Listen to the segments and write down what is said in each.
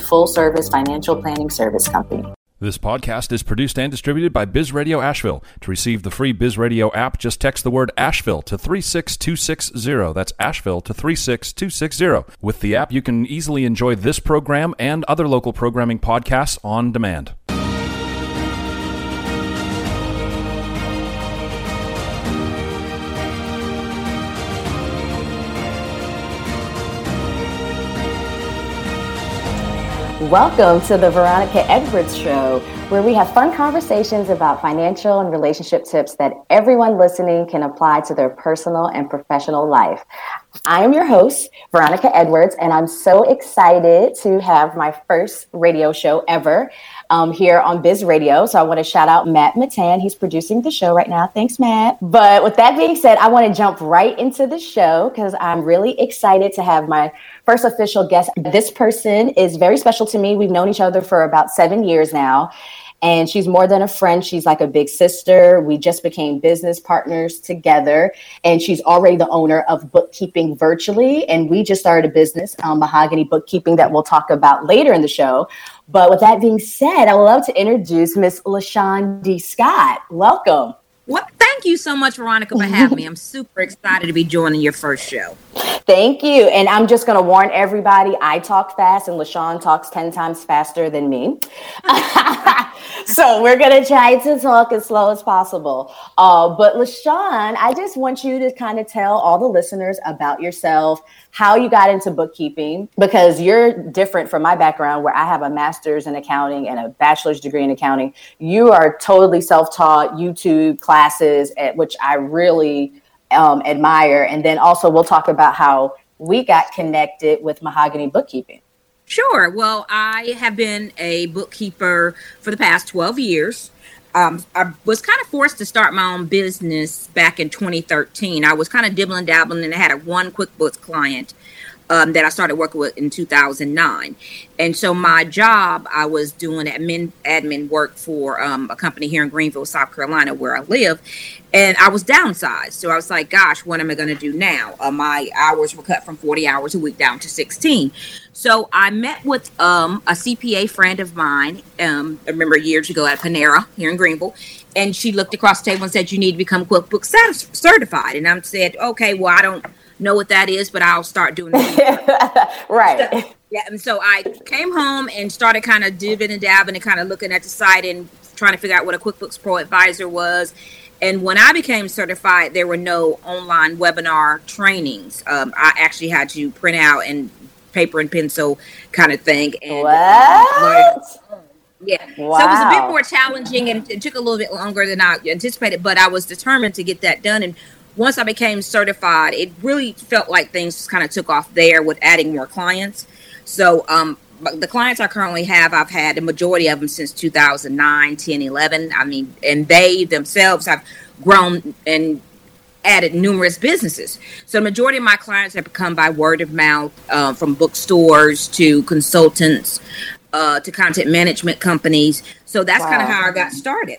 full service financial planning service company. This podcast is produced and distributed by Biz Radio Asheville. To receive the free Biz Radio app, just text the word Asheville to 36260. That's Asheville to 36260. With the app, you can easily enjoy this program and other local programming podcasts on demand. Welcome to the Veronica Edwards Show, where we have fun conversations about financial and relationship tips that everyone listening can apply to their personal and professional life. I am your host, Veronica Edwards, and I'm so excited to have my first radio show ever um, here on Biz Radio. So I want to shout out Matt Mittan. He's producing the show right now. Thanks, Matt. But with that being said, I want to jump right into the show because I'm really excited to have my first official guest. This person is very special to me. We've known each other for about seven years now. And she's more than a friend. She's like a big sister. We just became business partners together. And she's already the owner of Bookkeeping Virtually. And we just started a business, um, Mahogany Bookkeeping, that we'll talk about later in the show. But with that being said, I would love to introduce Miss Lashaun D. Scott. Welcome. Well, thank you so much, Veronica, for having me. I'm super excited to be joining your first show. Thank you. And I'm just going to warn everybody I talk fast and Lashaun talks 10 times faster than me. so we're going to try to talk as slow as possible. Uh, but Lashaun, I just want you to kind of tell all the listeners about yourself, how you got into bookkeeping, because you're different from my background where I have a master's in accounting and a bachelor's degree in accounting. You are totally self taught, YouTube classes, at which I really um, admire. And then also, we'll talk about how we got connected with Mahogany Bookkeeping. Sure. Well, I have been a bookkeeper for the past 12 years. Um, I was kind of forced to start my own business back in 2013. I was kind of dibbling dabbling and I had a one QuickBooks client um, that I started working with in 2009. And so my job, I was doing admin admin work for um, a company here in Greenville, South Carolina, where I live, and I was downsized. So I was like, "Gosh, what am I going to do now?" Uh, my hours were cut from 40 hours a week down to 16. So I met with um, a CPA friend of mine. Um, I remember years ago at Panera here in Greenville, and she looked across the table and said, "You need to become QuickBooks certified." And I said, "Okay, well, I don't." Know what that is, but I'll start doing it. right. So, yeah. And so I came home and started kind of dibbing and dabbing and kind of looking at the site and trying to figure out what a QuickBooks Pro advisor was. And when I became certified, there were no online webinar trainings. Um, I actually had to print out and paper and pencil kind of thing. And, what? Um, yeah. Wow. So it was a bit more challenging and it took a little bit longer than I anticipated, but I was determined to get that done. And once I became certified, it really felt like things kind of took off there with adding more clients. So, um, the clients I currently have, I've had the majority of them since 2009, 10, 11. I mean, and they themselves have grown and added numerous businesses. So, the majority of my clients have come by word of mouth uh, from bookstores to consultants uh, to content management companies. So, that's wow. kind of how I got started.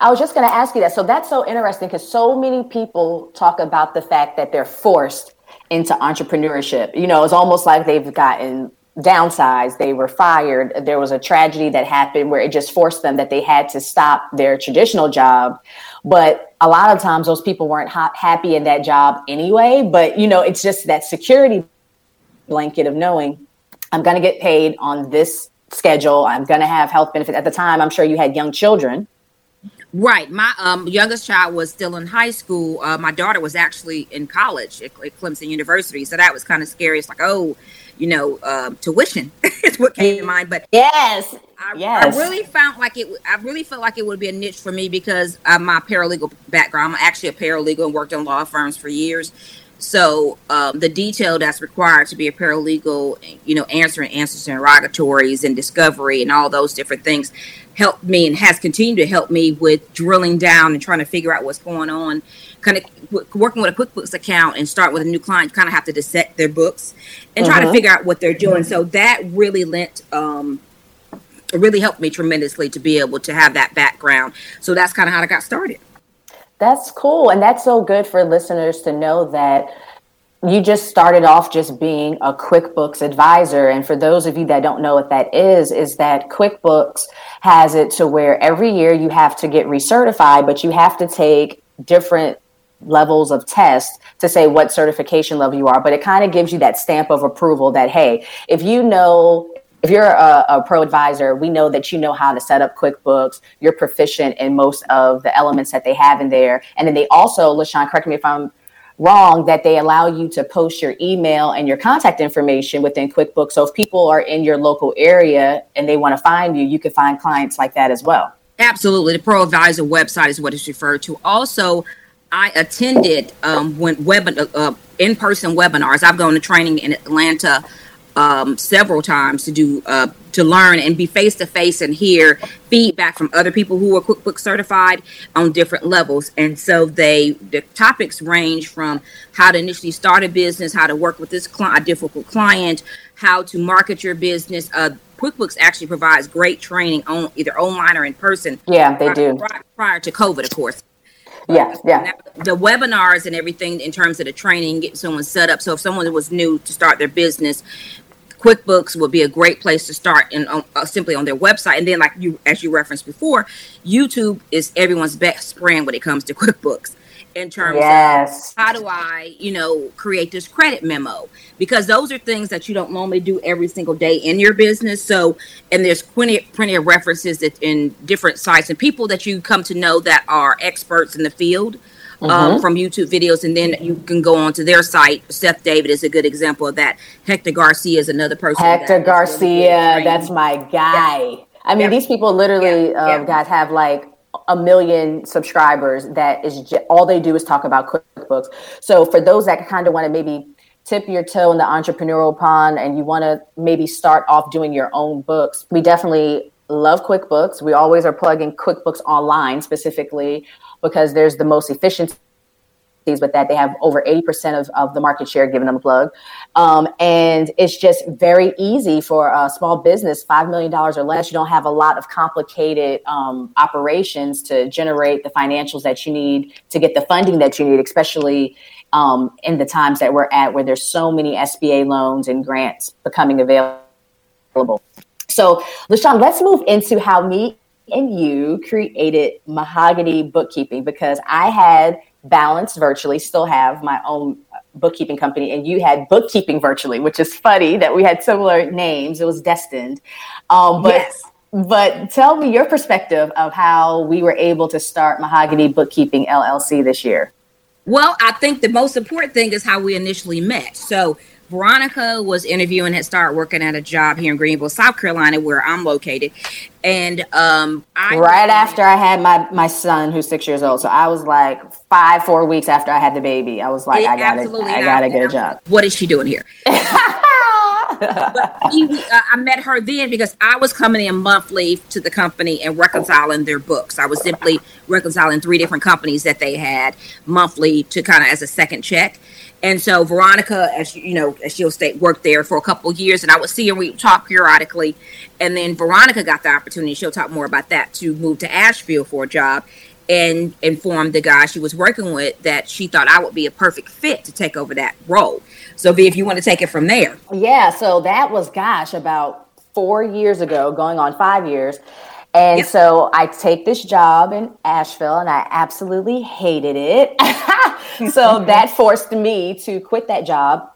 I was just going to ask you that. So that's so interesting because so many people talk about the fact that they're forced into entrepreneurship. You know, it's almost like they've gotten downsized, they were fired. There was a tragedy that happened where it just forced them that they had to stop their traditional job. But a lot of times those people weren't ha- happy in that job anyway. But, you know, it's just that security blanket of knowing I'm going to get paid on this schedule. I'm going to have health benefits. At the time, I'm sure you had young children. Right. My um, youngest child was still in high school. Uh, my daughter was actually in college at, at, Clemson University. So that was kind of scary. It's like, oh, you know, uh, tuition is what came to mind. But yes, I, yes. I really found like it. I really felt like it would be a niche for me because of my paralegal background. I'm actually a paralegal and worked in law firms for years. So um, the detail that's required to be a paralegal, you know, answering answers to interrogatories and discovery and all those different things helped me and has continued to help me with drilling down and trying to figure out what's going on. Kind of working with a QuickBooks account and start with a new client, you kind of have to dissect their books and try to mm-hmm. figure out what they're doing. So that really lent, um, really helped me tremendously to be able to have that background. So that's kind of how I got started. That's cool. And that's so good for listeners to know that you just started off just being a QuickBooks advisor. And for those of you that don't know what that is, is that QuickBooks has it to where every year you have to get recertified, but you have to take different levels of tests to say what certification level you are. But it kind of gives you that stamp of approval that, hey, if you know if you're a, a, pro advisor, we know that you know how to set up QuickBooks. You're proficient in most of the elements that they have in there. And then they also, Lashaun, correct me if I'm wrong, that they allow you to post your email and your contact information within QuickBooks. So if people are in your local area and they want to find you, you can find clients like that as well. Absolutely. The Pro Advisor website is what it's referred to. Also, I attended um, when web uh, in-person webinars. I've gone to training in Atlanta um, several times to do uh, to learn and be face to face and hear feedback from other people who are QuickBooks certified on different levels. And so they the topics range from how to initially start a business, how to work with this client, a difficult client, how to market your business. Uh, QuickBooks actually provides great training on either online or in person. Yeah, they prior, do. Prior to COVID, of course. Yeah, yeah. The webinars and everything in terms of the training, getting someone set up. So if someone was new to start their business, QuickBooks would be a great place to start and uh, simply on their website. And then, like you, as you referenced before, YouTube is everyone's best friend when it comes to QuickBooks in terms yes. of how do I, you know, create this credit memo because those are things that you don't normally do every single day in your business. So, and there's plenty, plenty of references that in different sites and people that you come to know that are experts in the field mm-hmm. um, from YouTube videos, and then you can go on to their site. Seth David is a good example of that. Hector Garcia is another person. Hector Garcia, really that's my guy. Yeah. I mean, yeah. these people literally, yeah. Uh, guys, have like a million subscribers. That is j- all they do is talk about QuickBooks. So for those that kind of want to maybe tip your toe in the entrepreneurial pond and you want to maybe start off doing your own books, we definitely love QuickBooks. We always are plugging QuickBooks Online specifically because there's the most efficiencies with that. They have over 80% of, of the market share, giving them a plug. Um, and it's just very easy for a small business, $5 million or less. You don't have a lot of complicated um, operations to generate the financials that you need to get the funding that you need, especially um, in the times that we're at where there's so many SBA loans and grants becoming available. So, Lashaun, let's move into how me and you created Mahogany Bookkeeping because I had Balance Virtually, still have my own bookkeeping company, and you had Bookkeeping Virtually, which is funny that we had similar names. It was destined. Um, but yes. But tell me your perspective of how we were able to start Mahogany Bookkeeping LLC this year. Well, I think the most important thing is how we initially met. So Veronica was interviewing, had started working at a job here in Greenville, South Carolina, where I'm located. And um, I right after I had my my son, who's six years old, so I was like five, four weeks after I had the baby, I was like, I gotta, I gotta get a job. What is she doing here? he, uh, I met her then because I was coming in monthly to the company and reconciling their books. I was simply reconciling three different companies that they had monthly to kind of as a second check. And so Veronica, as you know, as she'll state, worked there for a couple years, and I would see her. We talk periodically, and then Veronica got the opportunity. She'll talk more about that to move to Asheville for a job, and informed the guy she was working with that she thought I would be a perfect fit to take over that role. So, V, if you want to take it from there. Yeah. So that was, gosh, about four years ago, going on five years. And yep. so I take this job in Asheville and I absolutely hated it. so that forced me to quit that job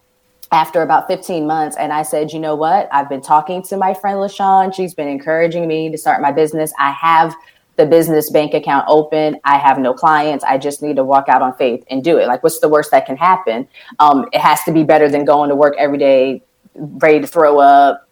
after about 15 months. And I said, you know what? I've been talking to my friend Lashaun. She's been encouraging me to start my business. I have the business bank account open. I have no clients. I just need to walk out on faith and do it. Like, what's the worst that can happen? Um, it has to be better than going to work every day, ready to throw up,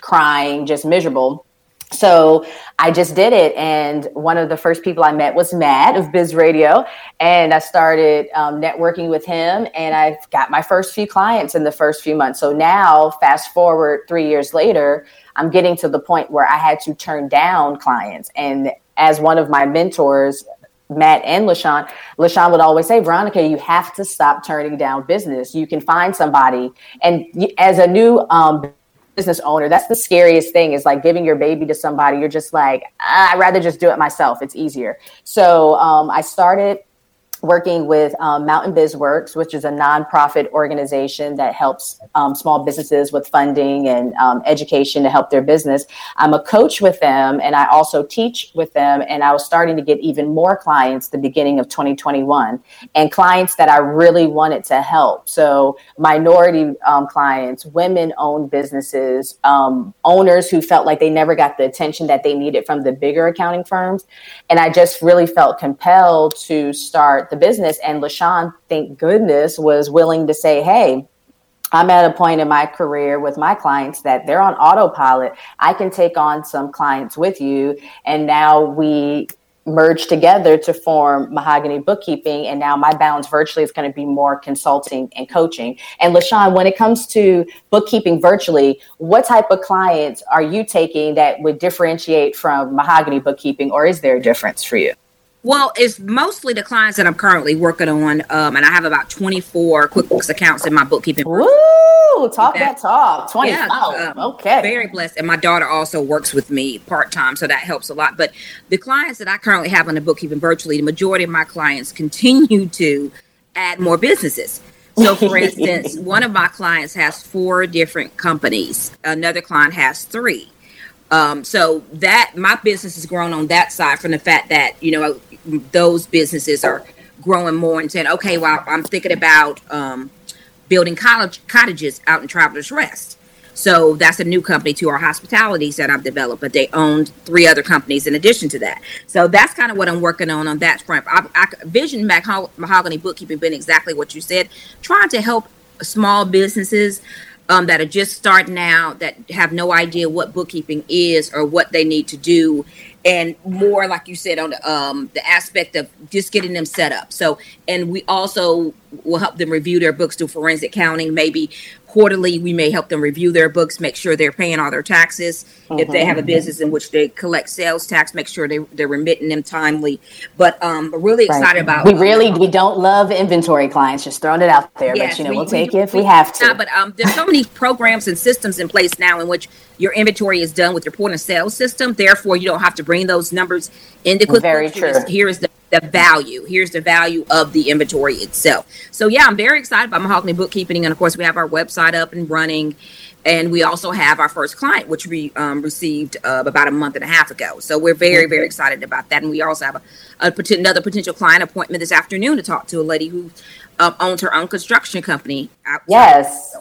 crying, just miserable. So I just did it. And one of the first people I met was Matt of Biz Radio. And I started um, networking with him and I got my first few clients in the first few months. So now, fast forward three years later, I'm getting to the point where I had to turn down clients. And as one of my mentors, Matt and Lashaun, Lashaun would always say, Veronica, you have to stop turning down business. You can find somebody. And as a new um, business owner, that's the scariest thing is like giving your baby to somebody. You're just like, ah, I'd rather just do it myself. It's easier. So um, I started working with um, Mountain BizWorks, which is a nonprofit organization that helps um, small businesses with funding and um, education to help their business. I'm a coach with them and I also teach with them. And I was starting to get even more clients the beginning of 2021 and clients that I really wanted to help. So, minority um, clients, women owned businesses, um, owners who felt like they never got the attention that they needed from the bigger accounting firms. And I just really felt compelled to start the business. And Lashaun, thank goodness, was willing to say, hey, I'm at a point in my career with my clients that they're on autopilot. I can take on some clients with you. And now we merge together to form Mahogany Bookkeeping. And now my balance virtually is going to be more consulting and coaching. And Lashaun, when it comes to bookkeeping virtually, what type of clients are you taking that would differentiate from Mahogany Bookkeeping, or is there a difference for you? Well, it's mostly the clients that I'm currently working on, um, and I have about 24 QuickBooks accounts in my bookkeeping. Woo! Talk that, that talk. 24. Yeah, um, okay. Very blessed, and my daughter also works with me part time, so that helps a lot. But the clients that I currently have on the bookkeeping virtually, the majority of my clients continue to add more businesses. So, for instance, one of my clients has four different companies. Another client has three. Um, so that my business has grown on that side from the fact that you know those businesses are growing more and saying, okay, well, I'm thinking about um, building college cottages out in Travelers Rest. So that's a new company to our hospitalities that I've developed, but they owned three other companies in addition to that. So that's kind of what I'm working on on that front. I, I vision mahogany bookkeeping been exactly what you said, trying to help small businesses um, that are just starting out that have no idea what bookkeeping is or what they need to do. And more like you said on the um, the aspect of just getting them set up. So and we also will help them review their books do forensic counting maybe quarterly we may help them review their books make sure they're paying all their taxes mm-hmm. if they have a mm-hmm. business in which they collect sales tax make sure they, they're remitting them timely but um really excited right. about we really um, we don't love inventory clients just throwing it out there yes, but you know we, will take we, it if we, we have to but um there's so many programs and systems in place now in which your inventory is done with your point of sale system therefore you don't have to bring those numbers into QuickBooks. Very true. Here is the the value. Here's the value of the inventory itself. So yeah, I'm very excited about Mahogany Bookkeeping, and of course we have our website up and running, and we also have our first client, which we um, received uh, about a month and a half ago. So we're very very excited about that, and we also have a, a another potential client appointment this afternoon to talk to a lady who uh, owns her own construction company. Yes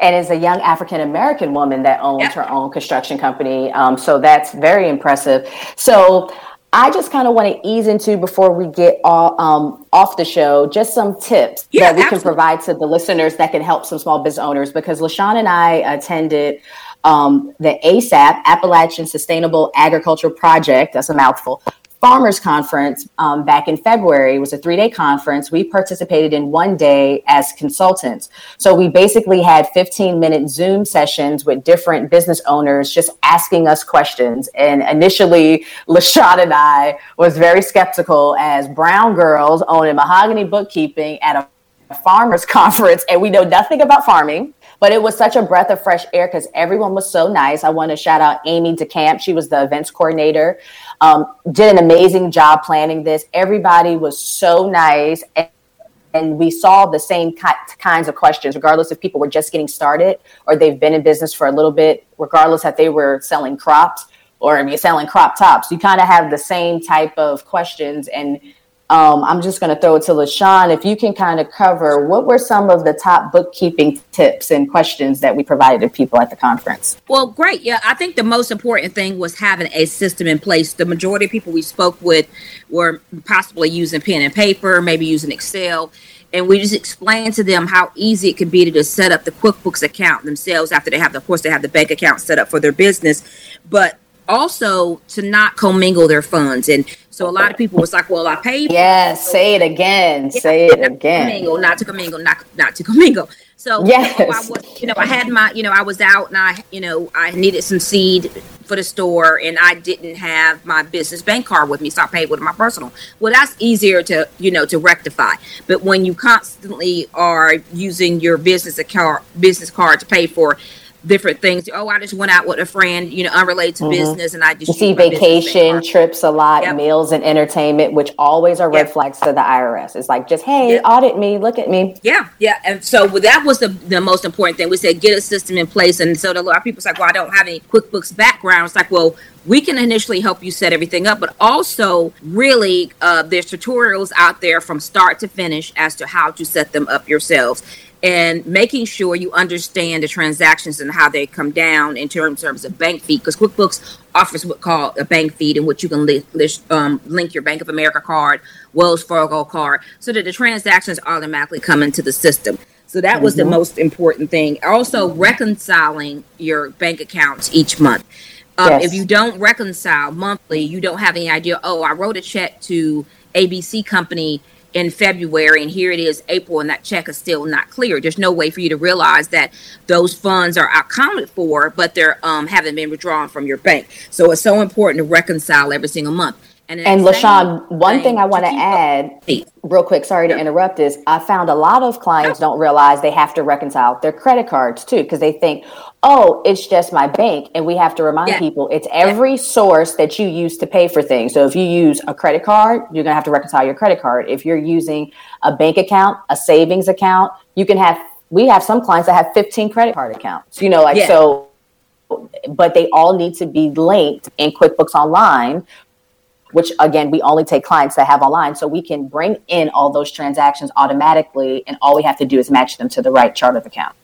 and is a young African American woman that owns yep. her own construction company. Um, so that's very impressive. So I just kind of want to ease into before we get all, um, off the show, just some tips yeah, that we absolutely. can provide to the listeners that can help some small business owners. Because Lashaun and I attended um, the ASAP Appalachian Sustainable Agriculture Project. That's a mouthful farmers conference um, back in February. It was a three day conference. We participated in one day as consultants. So we basically had 15 minute Zoom sessions with different business owners just asking us questions. And initially, Lashaun and I was very skeptical as brown girls owning mahogany bookkeeping at a farmers conference and we know nothing about farming but it was such a breath of fresh air because everyone was so nice. I want to shout out Amy DeCamp. She was the events coordinator. Um, did an amazing job planning this. Everybody was so nice. And, and we saw the same ki- kinds of questions, regardless if people were just getting started or they've been in business for a little bit, regardless that they were selling crops or if you're selling crop tops. You kind of have the same type of questions. And um, I'm just going to throw it to Lashaun. If you can kind of cover what were some of the top bookkeeping tips and questions that we provided to people at the conference? Well, great. Yeah, I think the most important thing was having a system in place. The majority of people we spoke with were possibly using pen and paper, maybe using Excel. And we just explained to them how easy it could be to just set up the QuickBooks account themselves after they have, the, of course, they have the bank account set up for their business. But also to not commingle their funds. And so a lot of people was like, well, I paid. Yes, say it again. Yeah, say it not again. To commingle, not to commingle, not, not to commingle. So yes. you know, I was, you know, I had my, you know, I was out and I, you know, I needed some seed for the store and I didn't have my business bank card with me, so I paid with my personal. Well, that's easier to, you know, to rectify. But when you constantly are using your business account, business card to pay for different things. Oh, I just went out with a friend, you know, unrelated to mm-hmm. business, and I just you see vacation trips a lot, yep. meals and entertainment, which always are red yep. flags to the IRS. It's like just hey, yep. audit me, look at me. Yeah, yeah, and so that was the the most important thing. We said get a system in place, and so a lot of people like, well, I don't have any QuickBooks background. It's like, well, we can initially help you set everything up, but also really uh, there's tutorials out there from start to finish as to how to set them up yourselves and making sure you understand the transactions and how they come down in terms, terms of bank fee because QuickBooks offers what called a bank feed in which you can li- um, link your Bank of America card, Wells Fargo card, so that the transactions automatically come into the system. So that was mm-hmm. the most important thing. Also, reconciling your bank accounts each month. Um, yes. If you don't reconcile monthly, you don't have any idea. Oh, I wrote a check to ABC Company in February and here it is April and that check is still not clear. There's no way for you to realize that those funds are accounted for, but they're um, haven't been withdrawn from your bank. So it's so important to reconcile every single month. And, and Lashaun, one thing I want to add real quick, sorry to interrupt, is I found a lot of clients oh. don't realize they have to reconcile their credit cards too, because they think, oh, it's just my bank. And we have to remind yeah. people it's every yeah. source that you use to pay for things. So if you use a credit card, you're going to have to reconcile your credit card. If you're using a bank account, a savings account, you can have, we have some clients that have 15 credit card accounts, you know, like yeah. so but they all need to be linked in QuickBooks Online which again, we only take clients that have online. So we can bring in all those transactions automatically. And all we have to do is match them to the right chart of account.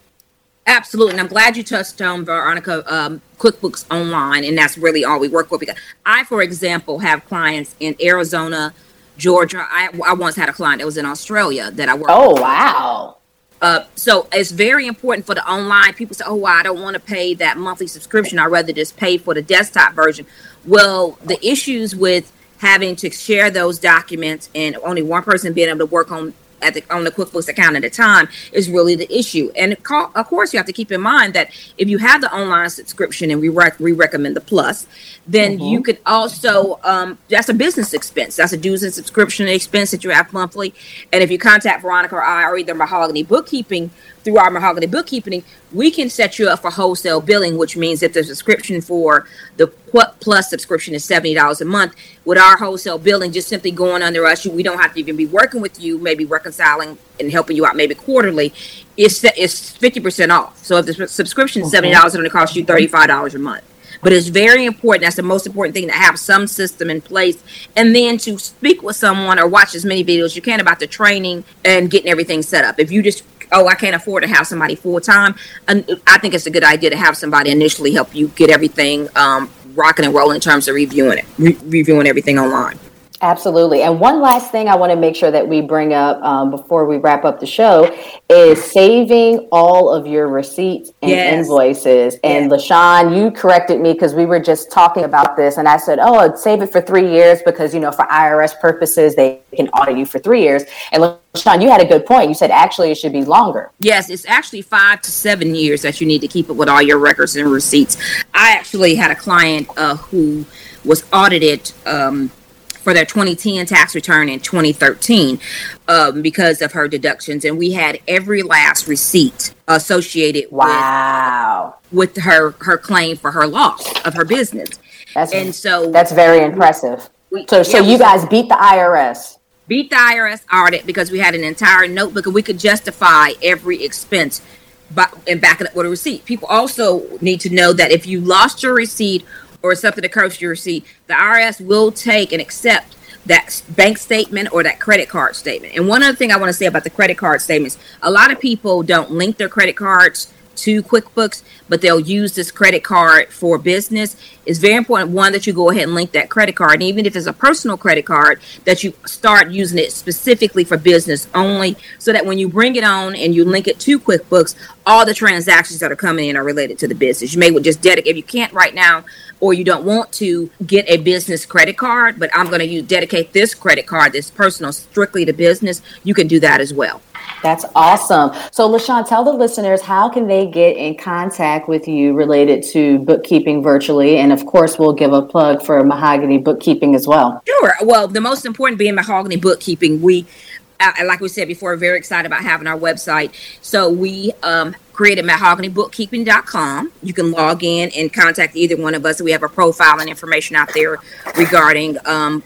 Absolutely. And I'm glad you touched on Veronica um, QuickBooks Online. And that's really all we work with. Because I, for example, have clients in Arizona, Georgia. I, I once had a client that was in Australia that I worked Oh, with. wow. Uh, so it's very important for the online people say, oh, well, I don't want to pay that monthly subscription. I'd rather just pay for the desktop version. Well, the issues with having to share those documents and only one person being able to work on at the on the QuickBooks account at a time is really the issue. And of course, you have to keep in mind that if you have the online subscription and we rec- we recommend the Plus, then mm-hmm. you could also um, that's a business expense. That's a dues and subscription expense that you have monthly. And if you contact Veronica or I or either Mahogany Bookkeeping, through our Mahogany Bookkeeping, we can set you up for wholesale billing, which means that the subscription for the Plus subscription is seventy dollars a month. With our wholesale billing, just simply going under us, we don't have to even be working with you, maybe reconciling and helping you out, maybe quarterly. It's it's fifty percent off. So if the subscription is seventy dollars, it's going to cost you thirty five dollars a month. But it's very important. That's the most important thing to have some system in place, and then to speak with someone or watch as many videos you can about the training and getting everything set up. If you just oh, I can't afford to have somebody full time. I think it's a good idea to have somebody initially help you get everything um, rocking and rolling in terms of reviewing it, re- reviewing everything online. Absolutely. And one last thing I want to make sure that we bring up um, before we wrap up the show is saving all of your receipts and yes. invoices. And yes. Lashaun, you corrected me because we were just talking about this. And I said, oh, I'd save it for three years because, you know, for IRS purposes, they can audit you for three years. And Lashaun, you had a good point. You said actually it should be longer. Yes, it's actually five to seven years that you need to keep it with all your records and receipts. I actually had a client uh, who was audited. Um, for their 2010 tax return in 2013 um, because of her deductions, and we had every last receipt associated wow. with, with her her claim for her loss of her business. That's and so that's very impressive. We, so so yeah, you guys beat the IRS. Beat the IRS audit because we had an entire notebook and we could justify every expense by, and back it up with a receipt. People also need to know that if you lost your receipt or something occurs to your receipt, the IRS will take and accept that bank statement or that credit card statement. And one other thing I want to say about the credit card statements, a lot of people don't link their credit cards to QuickBooks, but they'll use this credit card for business. It's very important, one, that you go ahead and link that credit card. And even if it's a personal credit card, that you start using it specifically for business only, so that when you bring it on and you link it to QuickBooks, all the transactions that are coming in are related to the business. You may just dedicate, if you can't right now, or you don't want to get a business credit card, but I'm going to dedicate this credit card, this personal, strictly to business, you can do that as well. That's awesome. So, Lashaun, tell the listeners how can they get in contact with you related to bookkeeping virtually, and of course, we'll give a plug for Mahogany Bookkeeping as well. Sure. Well, the most important being Mahogany Bookkeeping, we like we said before, very excited about having our website. So we um, created mahoganybookkeeping.com. You can log in and contact either one of us. We have a profile and information out there regarding um,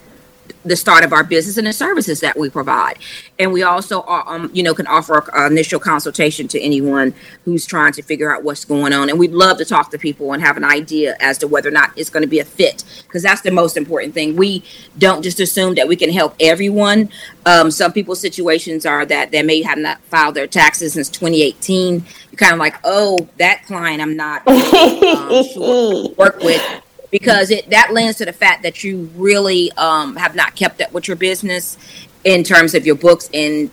the start of our business and the services that we provide. And we also, um, you know, can offer an initial consultation to anyone who's trying to figure out what's going on. And we'd love to talk to people and have an idea as to whether or not it's going to be a fit, because that's the most important thing. We don't just assume that we can help everyone. Um, some people's situations are that they may have not filed their taxes since 2018. You're kind of like, oh, that client I'm not um, sure work with because it that lends to the fact that you really um, have not kept up with your business in terms of your books and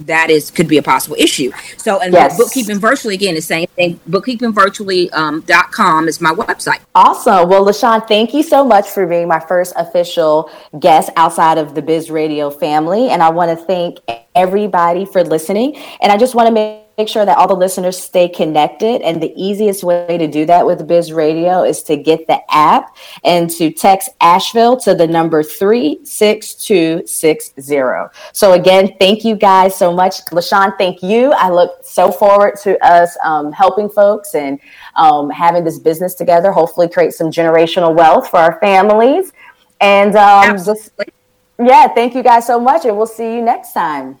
that is could be a possible issue. So and yes. bookkeeping virtually again the same thing. Bookkeepingvirtually.com um, .com is my website. Awesome. Well lashaun thank you so much for being my first official guest outside of the biz radio family and i want to thank everybody for listening and i just want to make make sure that all the listeners stay connected. And the easiest way to do that with Biz Radio is to get the app and to text Asheville to the number 36260. So, again, thank you guys so much. Lashaun, thank you. I look so forward to us um, helping folks and um, having this business together, hopefully, create some generational wealth for our families. And um, just, yeah, thank you guys so much. And we'll see you next time.